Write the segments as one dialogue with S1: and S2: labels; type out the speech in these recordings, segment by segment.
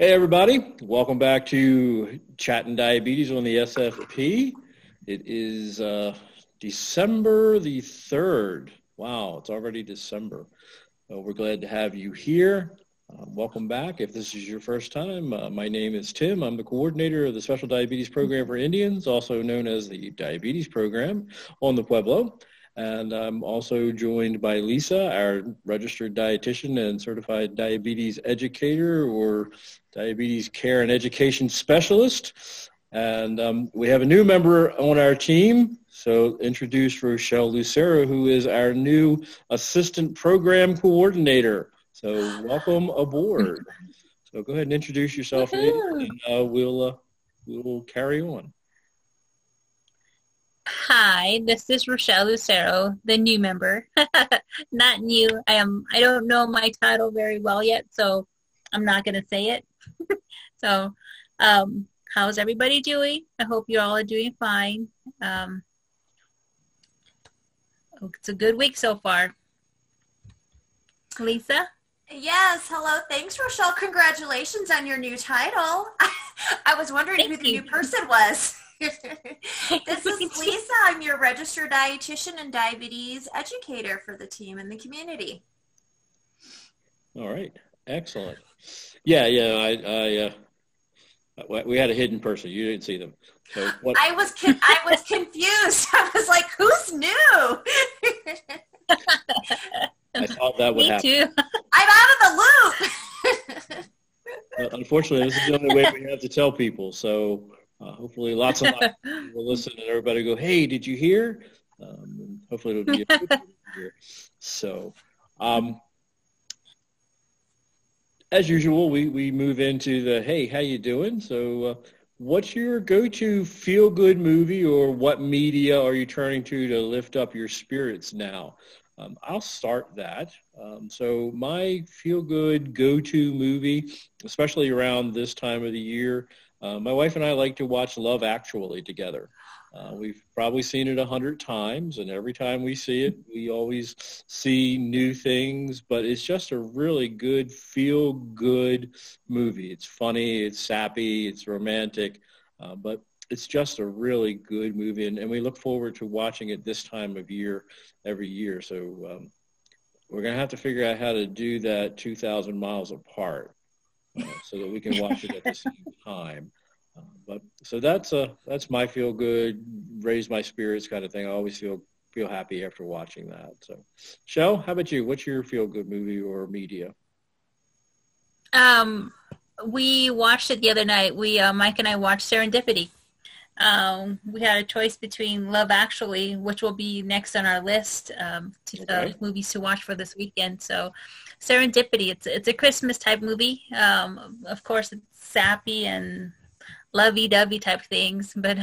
S1: Hey everybody, welcome back to Chatting Diabetes on the SFP. It is uh, December the 3rd. Wow, it's already December. We're glad to have you here. Um, welcome back. If this is your first time, uh, my name is Tim. I'm the coordinator of the Special Diabetes Program for Indians, also known as the Diabetes Program on the Pueblo. And I'm also joined by Lisa, our registered dietitian and certified diabetes educator or diabetes care and education specialist. And um, we have a new member on our team. So introduce Rochelle Lucero, who is our new assistant program coordinator. So welcome aboard. So go ahead and introduce yourself, and uh, we'll uh, we'll carry on.
S2: Hi, this is Rochelle Lucero, the new member. not new. I am. I don't know my title very well yet, so I'm not going to say it. so, um, how's everybody doing? I hope you all are doing fine. Um, it's a good week so far. Lisa?
S3: Yes, hello. Thanks, Rochelle. Congratulations on your new title. I was wondering Thank who the you. new person was. this is Lisa. I'm your registered dietitian and diabetes educator for the team and the community.
S1: All right. Excellent. Yeah, yeah. I, I uh, we had a hidden person. You didn't see them.
S3: So what... I was con- I was confused. I was like, "Who's new?"
S1: I thought that would
S2: Me
S1: happen.
S2: Too.
S3: I'm out of the
S1: loop. Unfortunately, this is the only way we have to tell people. So uh, hopefully lots of people will listen and everybody go, hey, did you hear? Um, hopefully it'll be here. So um, as usual, we, we move into the, hey, how you doing? So uh, what's your go-to feel-good movie or what media are you turning to to lift up your spirits now? Um, I'll start that. Um, so my feel-good go-to movie, especially around this time of the year, uh, my wife and I like to watch Love Actually together. Uh, we've probably seen it a hundred times, and every time we see it, we always see new things. But it's just a really good, feel-good movie. It's funny, it's sappy, it's romantic, uh, but it's just a really good movie, and, and, we look forward to watching it this time of year every year. So um, we're going to have to figure out how to do that 2,000 miles apart so that we can watch it at the same time. Uh, but so that's a that's my feel good, raise my spirits kind of thing. I always feel feel happy after watching that. So, Shell, how about you? What's your feel good movie or media?
S2: Um, we watched it the other night. We uh, Mike and I watched Serendipity. Um, we had a choice between Love Actually, which will be next on our list um, to, okay. uh, movies to watch for this weekend. So Serendipity, it's it's a Christmas type movie. Um, of course, it's sappy and lovey-dovey type things, but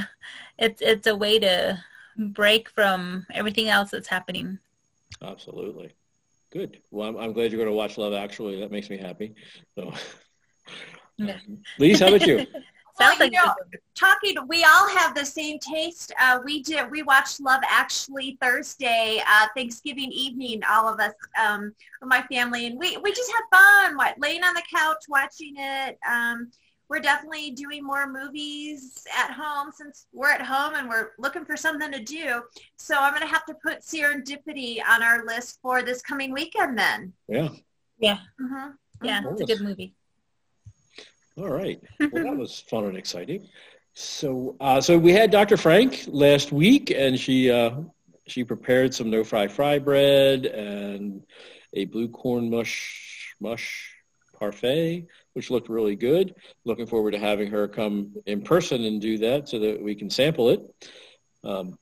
S2: it's it's a way to break from everything else that's happening.
S1: Absolutely. Good. Well, I'm, I'm glad you're going to watch Love Actually. That makes me happy. So, yeah. Lisa, how about you?
S3: well, you know, talking, we all have the same taste. Uh, we did, we watched Love Actually Thursday, uh, Thanksgiving evening, all of us, um, my family, and we, we just had fun, what, laying on the couch watching it. Um, we're definitely doing more movies at home since we're at home and we're looking for something to do. So I'm going to have to put Serendipity on our list for this coming weekend then.
S1: Yeah.
S2: Yeah. Mm-hmm. Yeah, it's a good movie.
S1: All right. Well, that was fun and exciting. So, uh, so we had Dr. Frank last week, and she uh, she prepared some no fry fry bread and a blue corn mush mush parfait, which looked really good. Looking forward to having her come in person and do that so that we can sample it. Um,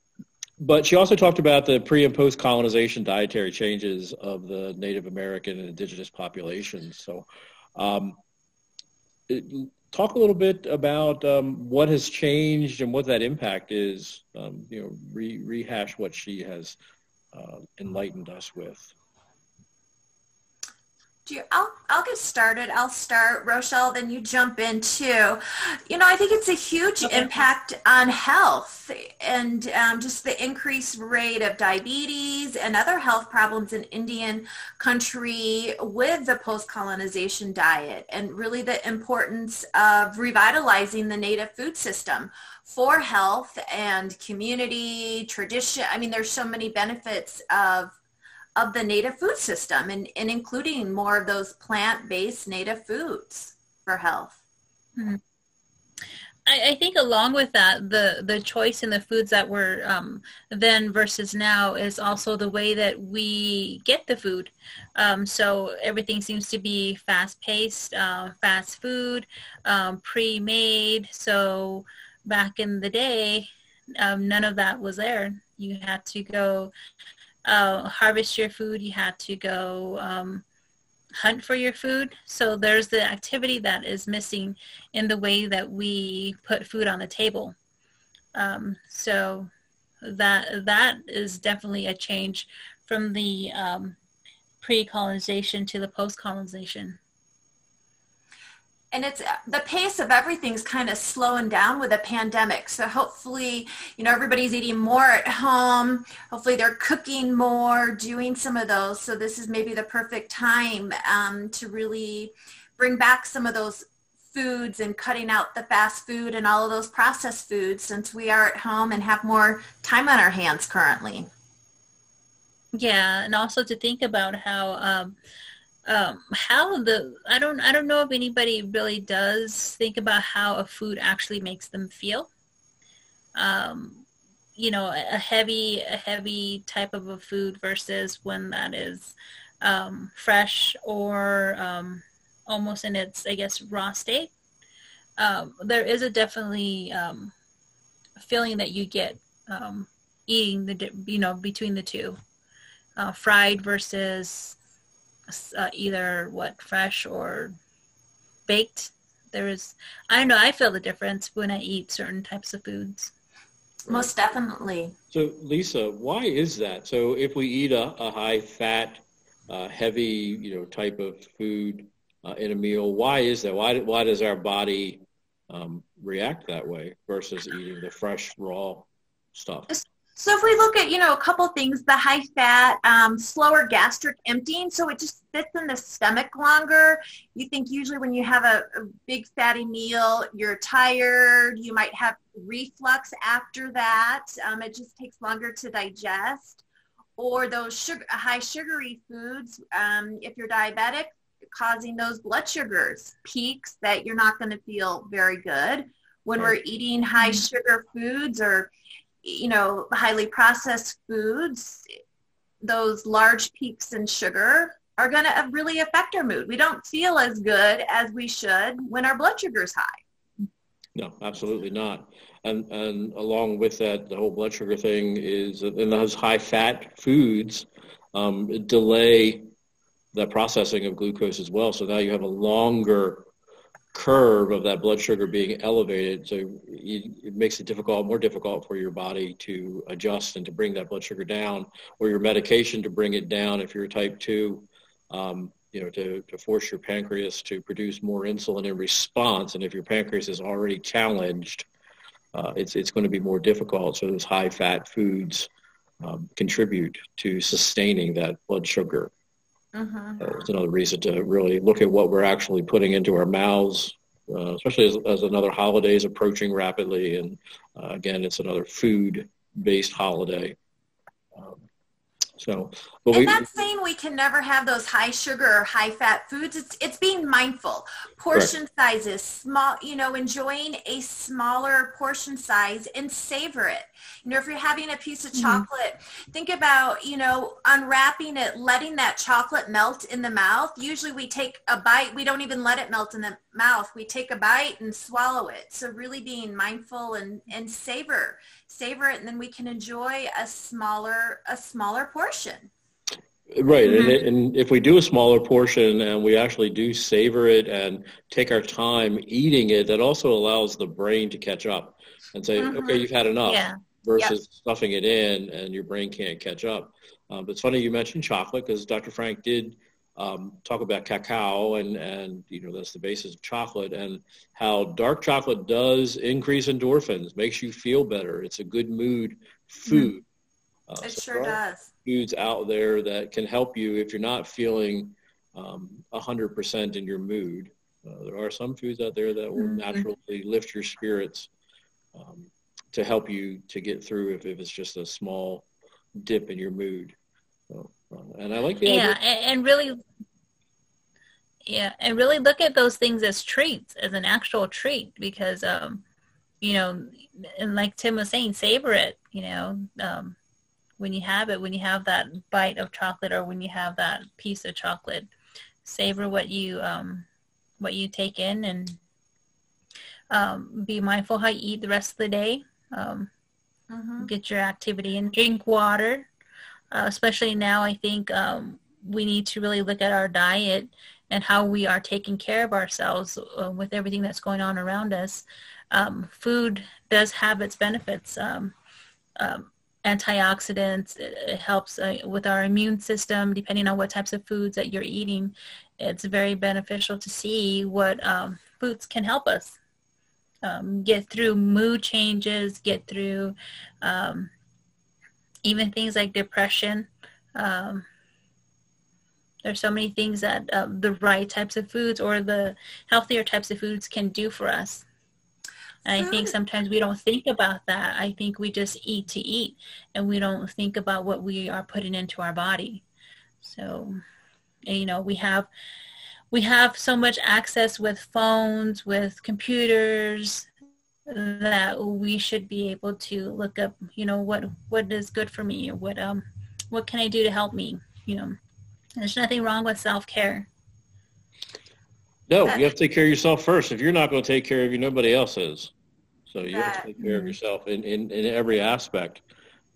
S1: but she also talked about the pre and post colonization dietary changes of the Native American and indigenous populations. So um, talk a little bit about um, what has changed and what that impact is. Um, you know, re- rehash what she has uh, enlightened us with.
S3: I'll, I'll get started. I'll start, Rochelle, then you jump in too. You know, I think it's a huge okay. impact on health and um, just the increased rate of diabetes and other health problems in Indian country with the post-colonization diet and really the importance of revitalizing the native food system for health and community, tradition. I mean, there's so many benefits of of the native food system and, and including more of those plant-based native foods for health. Mm-hmm.
S2: I, I, think along with that, the, the choice in the foods that were um, then versus now is also the way that we get the food. Um, so everything seems to be fast-paced, uh, fast food, um, pre-made. So back in the day, um, none of that was there. You had to go uh, harvest your food. You had to go um, hunt for your food. So there's the activity that is missing in the way that we put food on the table. Um, so that that is definitely a change from the um, pre-colonization to the post-colonization
S3: and it's the pace of everything's kind of slowing down with a pandemic. So hopefully you know everybody's eating more at home. Hopefully they're cooking more doing some of those. So this is maybe the perfect time um, to really bring back some of those foods and cutting out the fast food and all of those processed foods since we are at home and have more time on our hands currently.
S2: Yeah and also to think about how um, um, how the I don't I don't know if anybody really does think about how a food actually makes them feel. Um, you know, a heavy a heavy type of a food versus one that is um, fresh or um, almost in its I guess raw state. Um, there is a definitely um, feeling that you get eating the you know between the two, uh, fried versus uh, either what fresh or baked. There is, I don't know. I feel the difference when I eat certain types of foods.
S3: Most definitely.
S1: So, Lisa, why is that? So, if we eat a, a high fat, uh, heavy, you know, type of food uh, in a meal, why is that? Why why does our body um, react that way versus eating the fresh, raw stuff?
S3: So if we look at, you know, a couple things, the high fat, um, slower gastric emptying, so it just sits in the stomach longer. You think usually when you have a, a big fatty meal, you're tired, you might have reflux after that. Um, it just takes longer to digest. Or those sugar, high sugary foods, um, if you're diabetic, causing those blood sugars peaks that you're not going to feel very good. When we're eating high mm-hmm. sugar foods or you know, highly processed foods, those large peaks in sugar are going to really affect our mood. We don't feel as good as we should when our blood sugar is high.
S1: No, absolutely not. And, and along with that, the whole blood sugar thing is, and those high fat foods um, delay the processing of glucose as well. So now you have a longer curve of that blood sugar being elevated. So it makes it difficult, more difficult for your body to adjust and to bring that blood sugar down, or your medication to bring it down if you're type two. Um, you know, to, to force your pancreas to produce more insulin in response. And if your pancreas is already challenged, uh, it's, it's going to be more difficult. So those high fat foods um, contribute to sustaining that blood sugar. Mm-hmm. Uh, it's another reason to really look at what we're actually putting into our mouths, uh, especially as, as, another holiday is approaching rapidly. And uh, again, it's another food-based holiday. Um, so,
S3: but and we, that's saying we can never have those high sugar or high fat foods. It's it's being mindful. Portion correct. sizes, small. You know, enjoying a smaller portion size and savor it. You know, if you're having a piece of mm-hmm. chocolate, mm-hmm. think about you know unwrapping it, letting that chocolate melt in the mouth. Usually, we take a bite. We don't even let it melt in the mouth. We take a bite and swallow it. So really being mindful and and savor savor it and then we can enjoy a smaller a smaller portion
S1: right mm-hmm. and, and if we do a smaller portion and we actually do savor it and take our time eating it that also allows the brain to catch up and say mm-hmm. okay you've had enough yeah. versus yep. stuffing it in and your brain can't catch up um, but it's funny you mentioned chocolate because dr frank did um, talk about cacao and, and, you know, that's the basis of chocolate and how dark chocolate does increase endorphins, makes you feel better. It's a good mood food.
S3: Mm-hmm. Uh, it so sure does.
S1: Foods out there that can help you if you're not feeling um, 100% in your mood. Uh, there are some foods out there that will mm-hmm. naturally lift your spirits um, to help you to get through if, if it's just a small dip in your mood. So, and I like the
S2: yeah, and, and really, yeah, and really look at those things as treats, as an actual treat, because um, you know, and like Tim was saying, savor it. You know, um, when you have it, when you have that bite of chocolate, or when you have that piece of chocolate, savor what you um, what you take in, and um, be mindful how you eat the rest of the day. Um, mm-hmm. Get your activity and drink water uh, especially now I think um, we need to really look at our diet and how we are taking care of ourselves uh, with everything that's going on around us. Um, food does have its benefits. Um, um antioxidants, it, it helps uh, with our immune system, depending on what types of foods that you're eating. It's very beneficial to see what um, foods can help us um, get through mood changes, get through um, even things like depression. Um, there's so many things that uh, the right types of foods or the healthier types of foods can do for us. And I think sometimes we don't think about that. I think we just eat to eat and we don't think about what we are putting into our body. So, you know, we have we have so much access with phones, with computers, that we should be able to look up, you know, what what is good for me, what um what can I do to help me, you know. There's nothing wrong with self-care.
S1: No, you have to take care of yourself first. If you're not going to take care of you, nobody else is. So you have to take care of yourself in, in, in every aspect.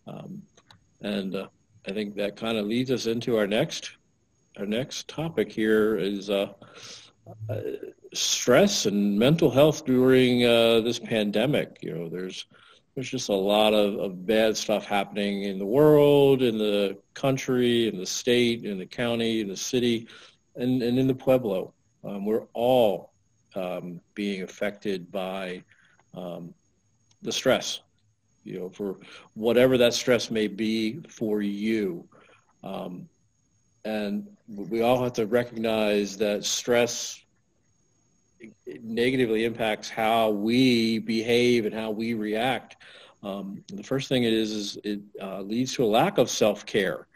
S1: Um, and uh, I think that kind of leads us into our next our next topic here is uh, uh, stress and mental health during uh, this pandemic. You know, there's there's just a lot of, of bad stuff happening in the world, in the country, in the state, in the county, in the city, and, and in the Pueblo. Um, we're all um, being affected by um, the stress, you know, for whatever that stress may be for you. Um, and we all have to recognize that stress negatively impacts how we behave and how we react. Um, the first thing it is is it uh, leads to a lack of self-care.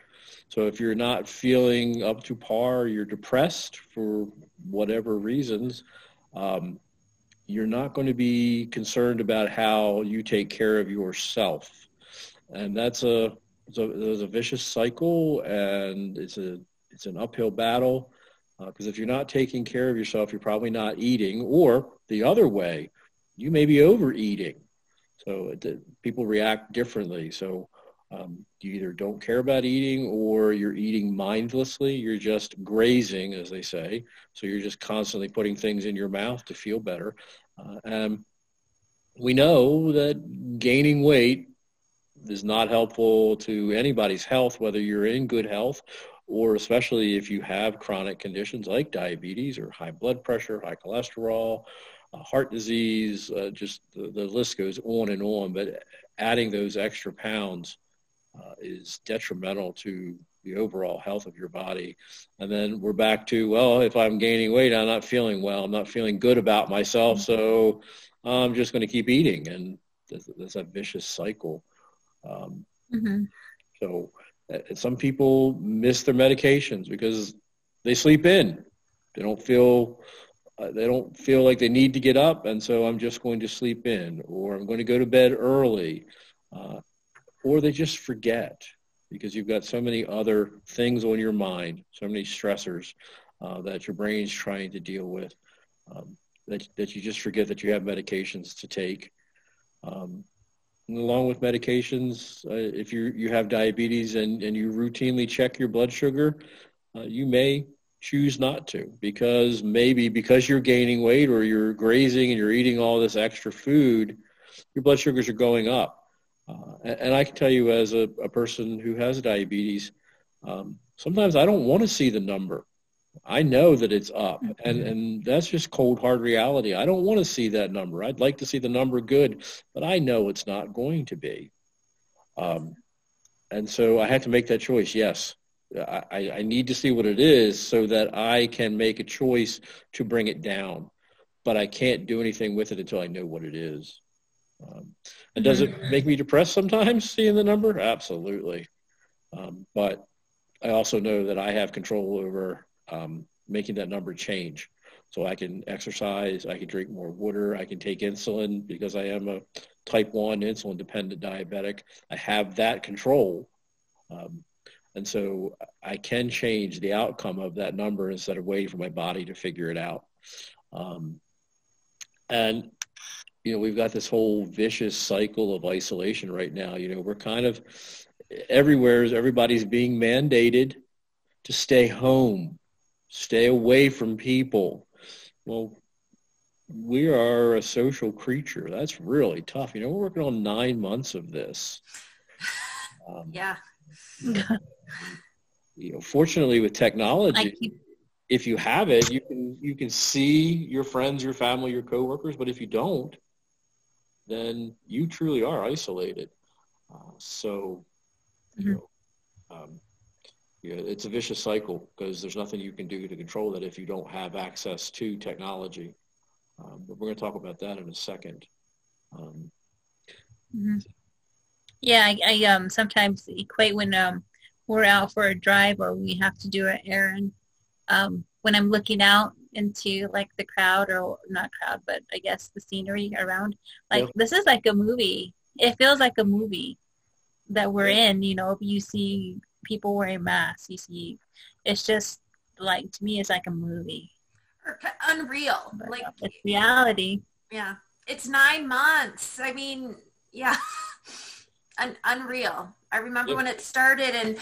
S1: So if you're not feeling up to par, you're depressed for whatever reasons, um, you're not going to be concerned about how you take care of yourself. And that's a, it's a, it's a vicious cycle and it's a, it's an uphill battle. Because uh, if you're not taking care of yourself, you're probably not eating. Or the other way, you may be overeating. So it, people react differently. So um, you either don't care about eating or you're eating mindlessly. You're just grazing, as they say. So you're just constantly putting things in your mouth to feel better. Uh, and we know that gaining weight is not helpful to anybody's health, whether you're in good health or especially if you have chronic conditions like diabetes or high blood pressure, high cholesterol, uh, heart disease, uh, just the, the, list goes on and on. But adding those extra pounds uh, is detrimental to the overall health of your body. And then we're back to, well, if I'm gaining weight, I'm not feeling well. I'm not feeling good about myself. So I'm just going to keep eating. And that's, there's a vicious cycle. Um, mm-hmm. So some people miss their medications because they sleep in. They don't feel uh, they don't feel like they need to get up, and so I'm just going to sleep in, or I'm going to go to bed early, uh, or they just forget because you've got so many other things on your mind, so many stressors uh, that your brain's trying to deal with, um, that that you just forget that you have medications to take. Um, along with medications, uh, if you you have diabetes and, and you routinely check your blood sugar, uh, you may choose not to because maybe because you're gaining weight or you're grazing and you're eating all this extra food, your blood sugars are going up. Uh, and, and, I can tell you as a, a person who has diabetes, um, sometimes I don't want to see the number. I know that it's up, and and that's just cold hard reality. I don't want to see that number. I'd like to see the number good, but I know it's not going to be. Um, and so I had to make that choice. Yes, I, I need to see what it is so that I can make a choice to bring it down. But I can't do anything with it until I know what it is. Um, and does it make me depressed sometimes seeing the number? Absolutely. Um, but I also know that I have control over um, making that number change. So I can exercise, I can drink more water, I can take insulin because I am a type 1 insulin dependent diabetic. I have that control. Um, and so I can change the outcome of that number instead of waiting for my body to figure it out. Um, and, you know, we've got this whole vicious cycle of isolation right now. You know, we're kind of everywhere, everybody's being mandated to stay home stay away from people. Well, we are a social creature. That's really tough. You know, we're working on nine months of this.
S3: Um, yeah.
S1: you know, fortunately with technology, if you have it, you can you can see your friends, your family, your coworkers. But if you don't, then you truly are isolated. Uh, so, mm-hmm. you know, um, it's a vicious cycle because there's nothing you can do to control that if you don't have access to technology. Um, but we're going to talk about that in a second. Um,
S2: mm-hmm. Yeah, I, I, um, sometimes equate when um, we're out for a drive or we have to do an errand. Um, when I'm looking out into like the crowd or not crowd, but I guess the scenery around, like yeah. this is like a movie. It feels like a movie that we're in. You know, you see people wearing masks. You see, it's just like to me, it's like a movie.
S3: Or unreal, but like
S2: it's reality.
S3: Yeah, it's nine months. I mean, yeah, Un- unreal. I remember when it started, and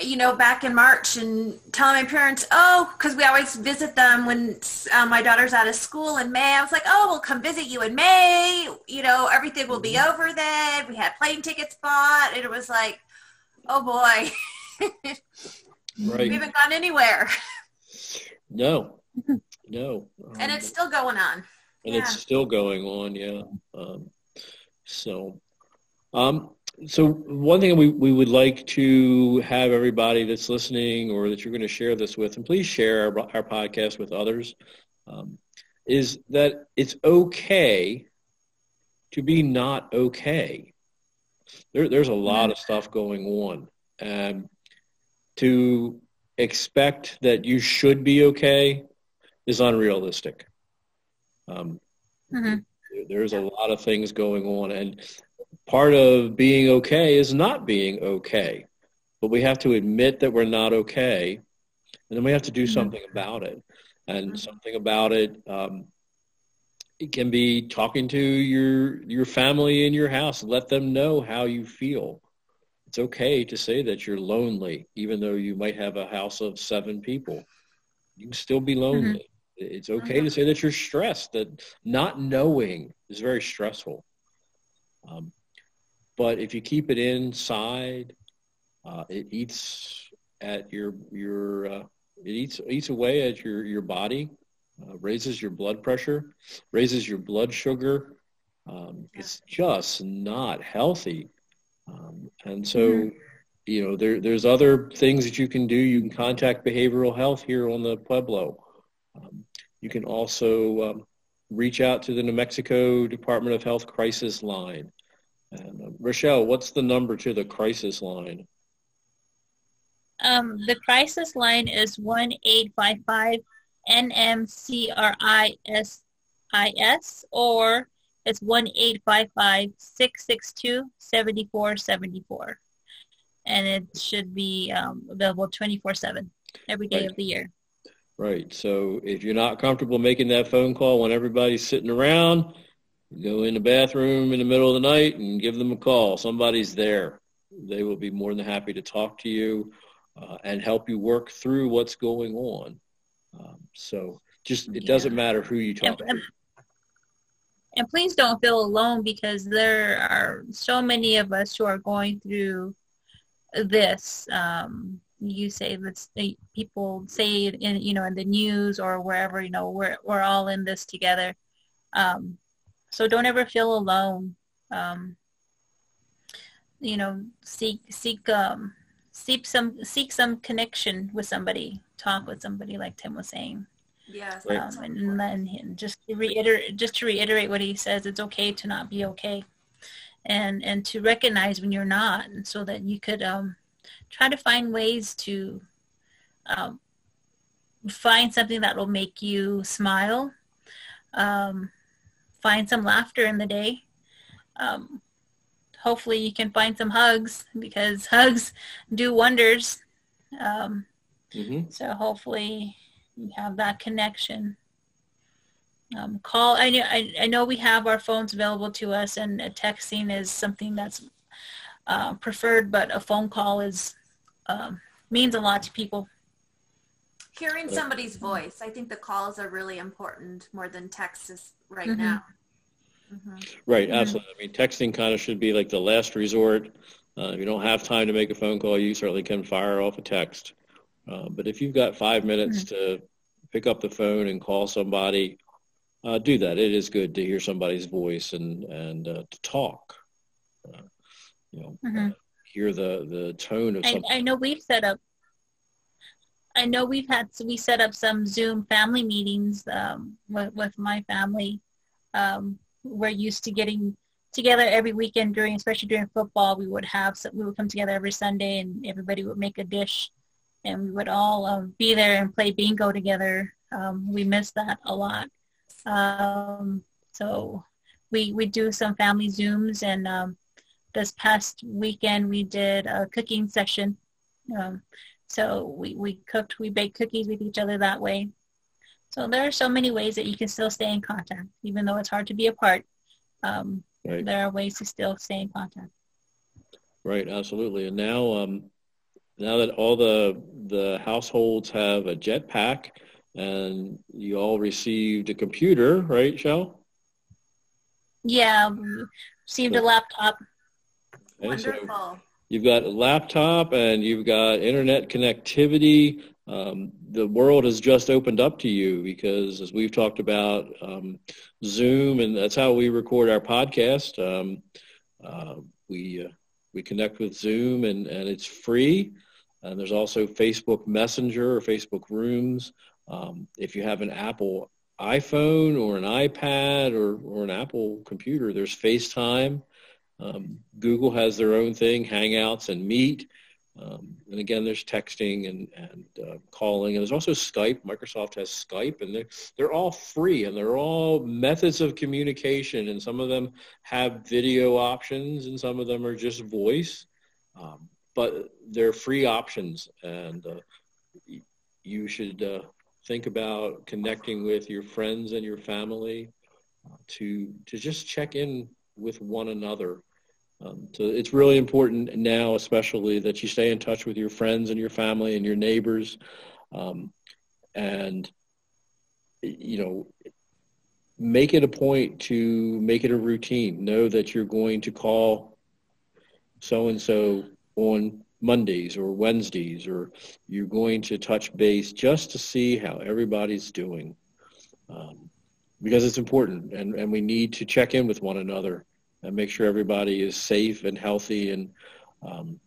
S3: you know, back in March, and telling my parents, "Oh, because we always visit them when uh, my daughter's out of school in May." I was like, "Oh, we'll come visit you in May. You know, everything will be mm-hmm. over then." We had plane tickets bought, and it was like, "Oh boy." right. We haven't gone anywhere.
S1: No, no.
S3: Um, and it's still going on.
S1: And yeah. it's still going on, yeah. Um, so, um, so one thing we, we would like to have everybody that's listening or that you're going to share this with, and please share our, our podcast with others, um, is that it's okay to be not okay. There, there's a lot of stuff going on. And to expect that you should be okay is unrealistic. Um, mm-hmm. There's a lot of things going on, and part of being okay is not being okay. But we have to admit that we're not okay, and then we have to do mm-hmm. something about it. And mm-hmm. something about it, um, it can be talking to your your family in your house. Let them know how you feel it's okay to say that you're lonely, even though you might have a house of seven people. You can still be lonely. Mm-hmm. It's okay mm-hmm. to say that you're stressed, that not knowing is very stressful. Um, but if you keep it inside, uh, it eats at your, your uh, it eats, eats away at your, your body, uh, raises your blood pressure, raises your blood sugar. Um, it's just not healthy um, and so, mm-hmm. you know, there, there's other things that you can do. You can contact behavioral health here on the Pueblo. Um, you can also um, reach out to the New Mexico Department of Health crisis line. And uh, Rochelle, what's the number to the crisis line?
S2: Um, the crisis line is one eight five five NMCRISIS or it's 1-855-662-7474. And it should be um, available 24-7 every day right. of the year.
S1: Right. So if you're not comfortable making that phone call when everybody's sitting around, go in the bathroom in the middle of the night and give them a call. Somebody's there. They will be more than happy to talk to you uh, and help you work through what's going on. Um, so just it doesn't matter who you talk and, to.
S2: And please don't feel alone because there are so many of us who are going through this. Um, you say that people say in you know in the news or wherever you know we're we're all in this together um, so don't ever feel alone um, you know seek seek um, seek some seek some connection with somebody talk with somebody like tim was saying.
S3: Yes
S2: um, and, and just to reiterate just to reiterate what he says it's okay to not be okay. And and to recognize when you're not and so that you could um, try to find ways to um, find something that will make you smile um, find some laughter in the day um, hopefully you can find some hugs because hugs do wonders um, mm-hmm. so hopefully you have that connection um, call. I know, I, I, know we have our phones available to us, and texting is something that's uh, preferred, but a phone call is um, means a lot to people.
S3: Hearing somebody's voice, I think the calls are really important more than texts right mm-hmm. now.
S1: Mm-hmm. Right, mm-hmm. absolutely. I mean, texting kind of should be like the last resort. Uh, if you don't have time to make a phone call, you certainly can fire off a text. Uh, but if you've got five minutes mm-hmm. to pick up the phone and call somebody, uh, do that. It is good to hear somebody's voice and and uh, to talk. Uh, you know, mm-hmm. hear the the tone of.
S2: I, I know we've set up. I know we've had we set up some Zoom family meetings um, with, with my family. Um, we're used to getting together every weekend during, especially during football. We would have some, we would come together every Sunday, and everybody would make a dish, and we would all um, be there and play bingo together. Um, we miss that a lot. Um, so we we do some family zooms, and um, this past weekend we did a cooking session. Um, so we we cooked, we baked cookies with each other that way. So there are so many ways that you can still stay in contact, even though it's hard to be apart. Um, right. There are ways to still stay in contact.
S1: Right, absolutely. And now, um, now that all the the households have a jetpack, and you all received a computer, right, Shell?
S2: Yeah, received a laptop.
S3: Okay, Wonderful. So
S1: you've got a laptop and you've got internet connectivity. Um, the world has just opened up to you because, as we've talked about, um, Zoom, and that's how we record our podcast. Um, uh, we uh, we connect with Zoom, and and it's free. And there's also Facebook Messenger or Facebook Rooms. Um, if you have an Apple iPhone or an iPad or, or an Apple computer, there's FaceTime. Um, Google has their own thing, Hangouts and Meet. Um, and again, there's texting and, and uh, calling. And there's also Skype. Microsoft has Skype, and they're, they're all free, and they're all methods of communication. And some of them have video options, and some of them are just voice. Um, but they're free options, and uh, you should uh, think about connecting with your friends and your family uh, to to just check in with one another. Um, so it's really important now, especially that you stay in touch with your friends and your family and your neighbors, um, and you know, make it a point to make it a routine. Know that you're going to call so and so on Mondays or Wednesdays, or you're going to touch base just to see how everybody's doing. Um, because it's important and, and we need to check in with one another and make sure everybody is safe and healthy and um,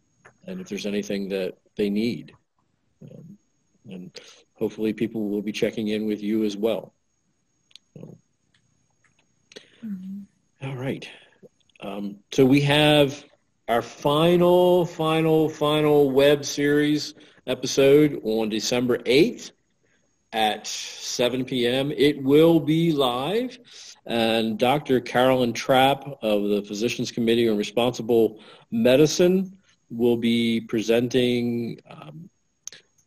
S1: and if there's anything that they need. Um, and hopefully people will be checking in with you as well. So. Mm-hmm. All right. Um, so we have our final, final, final web series episode on December 8th at 7 p.m. It will be live. And Dr. Carolyn Trapp of the Physicians Committee on Responsible Medicine will be presenting um,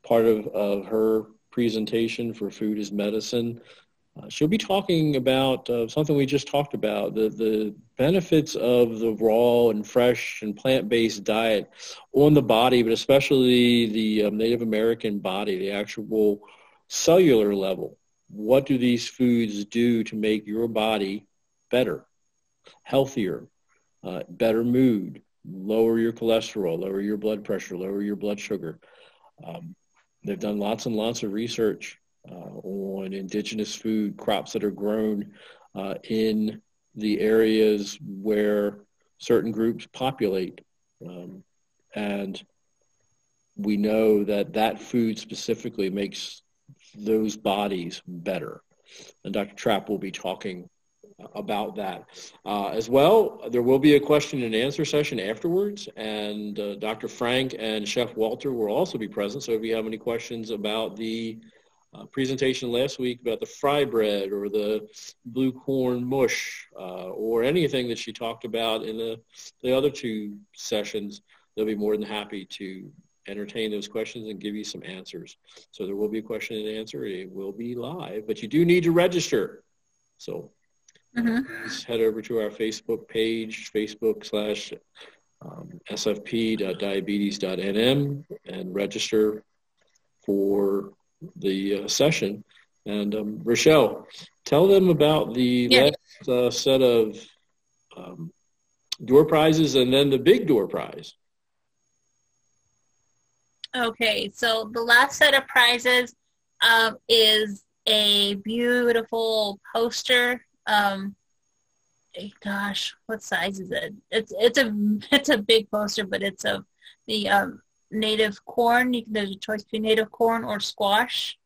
S1: part of, of her presentation for Food is Medicine. Uh, she'll be talking about uh, something we just talked about, the, the benefits of the raw and fresh and plant-based diet on the body, but especially the um, Native American body, the actual cellular level. What do these foods do to make your body better, healthier, uh, better mood, lower your cholesterol, lower your blood pressure, lower your blood sugar? Um, they've done lots and lots of research uh, on indigenous food crops that are grown uh, in the areas where certain groups populate. Um, and we know that that food specifically makes those bodies better. And Dr. Trapp will be talking about that. Uh, as well, there will be a question and answer session afterwards, and uh, Dr. Frank and Chef Walter will also be present. So if you have any questions about the uh, presentation last week about the fry bread or the blue corn mush uh, or anything that she talked about in the, the other two sessions, they'll be more than happy to entertain those questions and give you some answers. So there will be a question and answer. It will be live, but you do need to register. So mm-hmm. please head over to our Facebook page, Facebook slash um, sfp.diabetes.nm and register for the uh, session. And um, Rochelle, tell them about the yeah. last uh, set of um, door prizes and then the big door prize.
S2: Okay, so the last set of prizes um, is a beautiful poster. Um, eh, gosh, what size is it? It's it's a it's a big poster, but it's a the um, native corn. You, there's a choice between native corn or squash.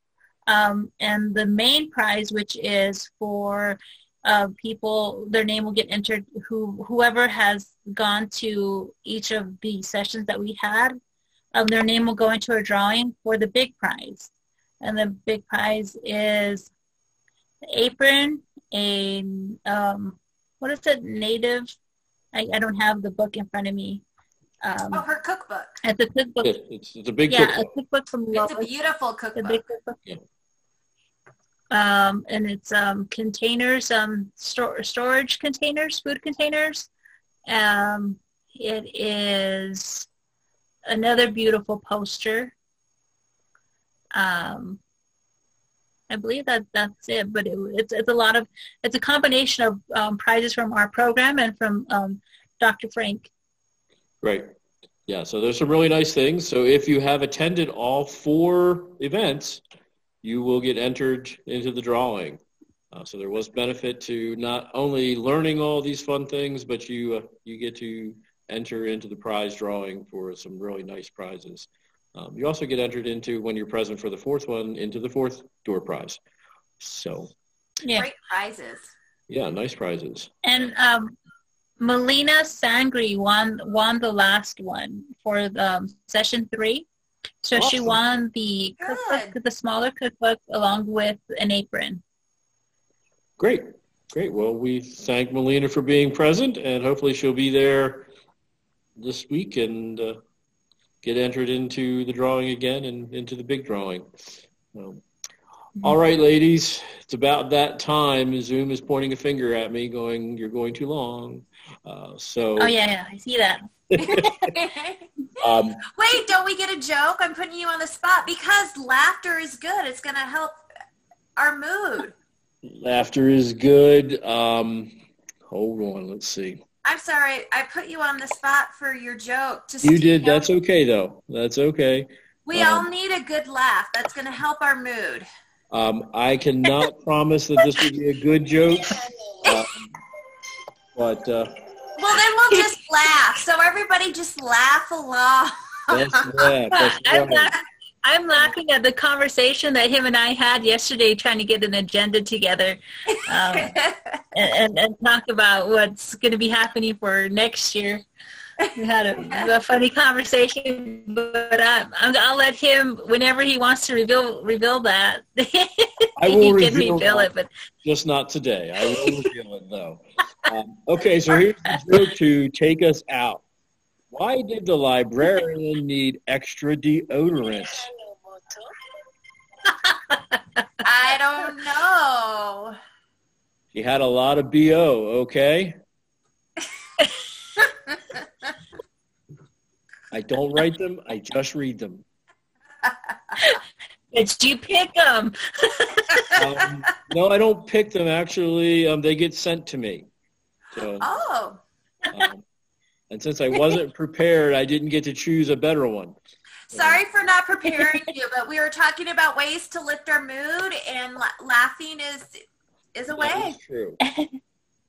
S2: Um, and the main prize, which is for uh, people, their name will get entered. Who whoever has gone to each of the sessions that we had um, their name will go into a drawing for the big prize. And the big prize is the apron, a, um, what is it, native? I, I don't have the book in front of me.
S3: Um, oh, her cookbook.
S2: It's a cookbook.
S1: Yeah, it's, it's a big
S2: yeah,
S1: cookbook.
S2: a cookbook from
S3: It's a beautiful cookbook. A big cookbook.
S1: Yeah.
S2: Um, and it's um, containers, um, store, storage containers, food containers. Um, it is another beautiful poster. Um, I believe that that's it, but it, it's, it's a lot of, it's a combination of um, prizes from our program and from um, Dr. Frank.
S1: Right. Yeah, so there's some really nice things. So if you have attended all four events, you will get entered into the drawing. Uh, so there was benefit to not only learning all these fun things, but you uh, you get to enter into the prize drawing for some really nice prizes. Um, you also get entered into when you're present for the fourth one into the fourth door prize. So
S3: yeah. great prizes.
S1: Yeah, nice prizes.
S2: And um, Melina Sangri won won the last one for the um, session three. So awesome. she won the cookbook, the smaller cookbook, along with an apron.
S1: Great, great. Well, we thank Melina for being present, and hopefully she'll be there this week and uh, get entered into the drawing again and into the big drawing. Um, all right, ladies, it's about that time. Zoom is pointing a finger at me, going, "You're going too long." Uh, so.
S2: Oh yeah, yeah, I see that.
S3: um, Wait, don't we get a joke? I'm putting you on the spot because laughter is good. It's going to help our mood.
S1: Laughter is good. Um, hold on, let's see.
S3: I'm sorry, I put you on the spot for your joke.
S1: Just you did. That's okay, though. That's okay.
S3: We um, all need a good laugh. That's going to help our mood.
S1: Um, I cannot promise that this will be a good joke, um, but. Uh,
S3: well, then we'll just laugh. So everybody just laugh along.
S1: Let's laugh. That's right.
S2: I'm laughing at the conversation that him and I had yesterday trying to get an agenda together um, and, and, and, talk about what's going to be happening for next year. We had a, a funny conversation, but I, will let him, whenever he wants to reveal reveal that,
S1: I will he can reveal, reveal it. But just not today. I will reveal it though. Um, okay, so here's the joke to take us out. Why did the librarian need extra deodorant?
S3: I don't know.
S1: She had a lot of BO, okay? I don't write them, I just read them.
S2: Did you pick them?
S1: um, no, I don't pick them. Actually, um, they get sent to me.
S3: So, oh.
S1: Um, and since I wasn't prepared, I didn't get to choose a better one.
S3: Sorry for not preparing you, but we were talking about ways to lift our mood, and la- laughing is is a way.
S1: That is true.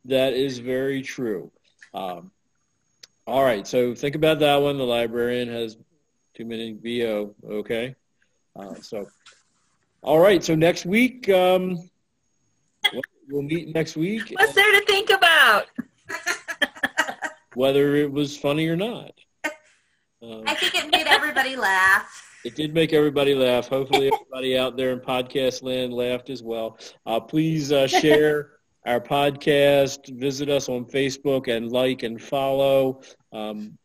S1: that is very true. Um, all right, so think about that one. The librarian has too many VO. Okay, uh, so all right. So next week, um, we'll meet next week.
S2: What's there to think about?
S1: Whether it was funny or not.
S3: I think it made everybody laugh.
S1: It did make everybody laugh. Hopefully, everybody out there in podcast land laughed as well. Uh, please uh, share our podcast. Visit us on Facebook and like and follow. Um,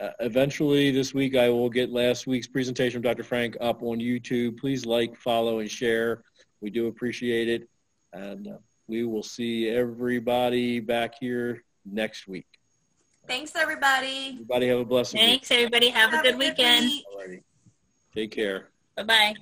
S1: uh, eventually this week I will get last week's presentation of Dr. Frank up on YouTube. Please like, follow, and share. We do appreciate it. And uh, we will see everybody back here next week.
S3: Thanks, everybody.
S1: Everybody have a blessed
S2: Thanks, week. everybody. Have, have a good, a good weekend.
S1: Week. Take care.
S2: Bye-bye.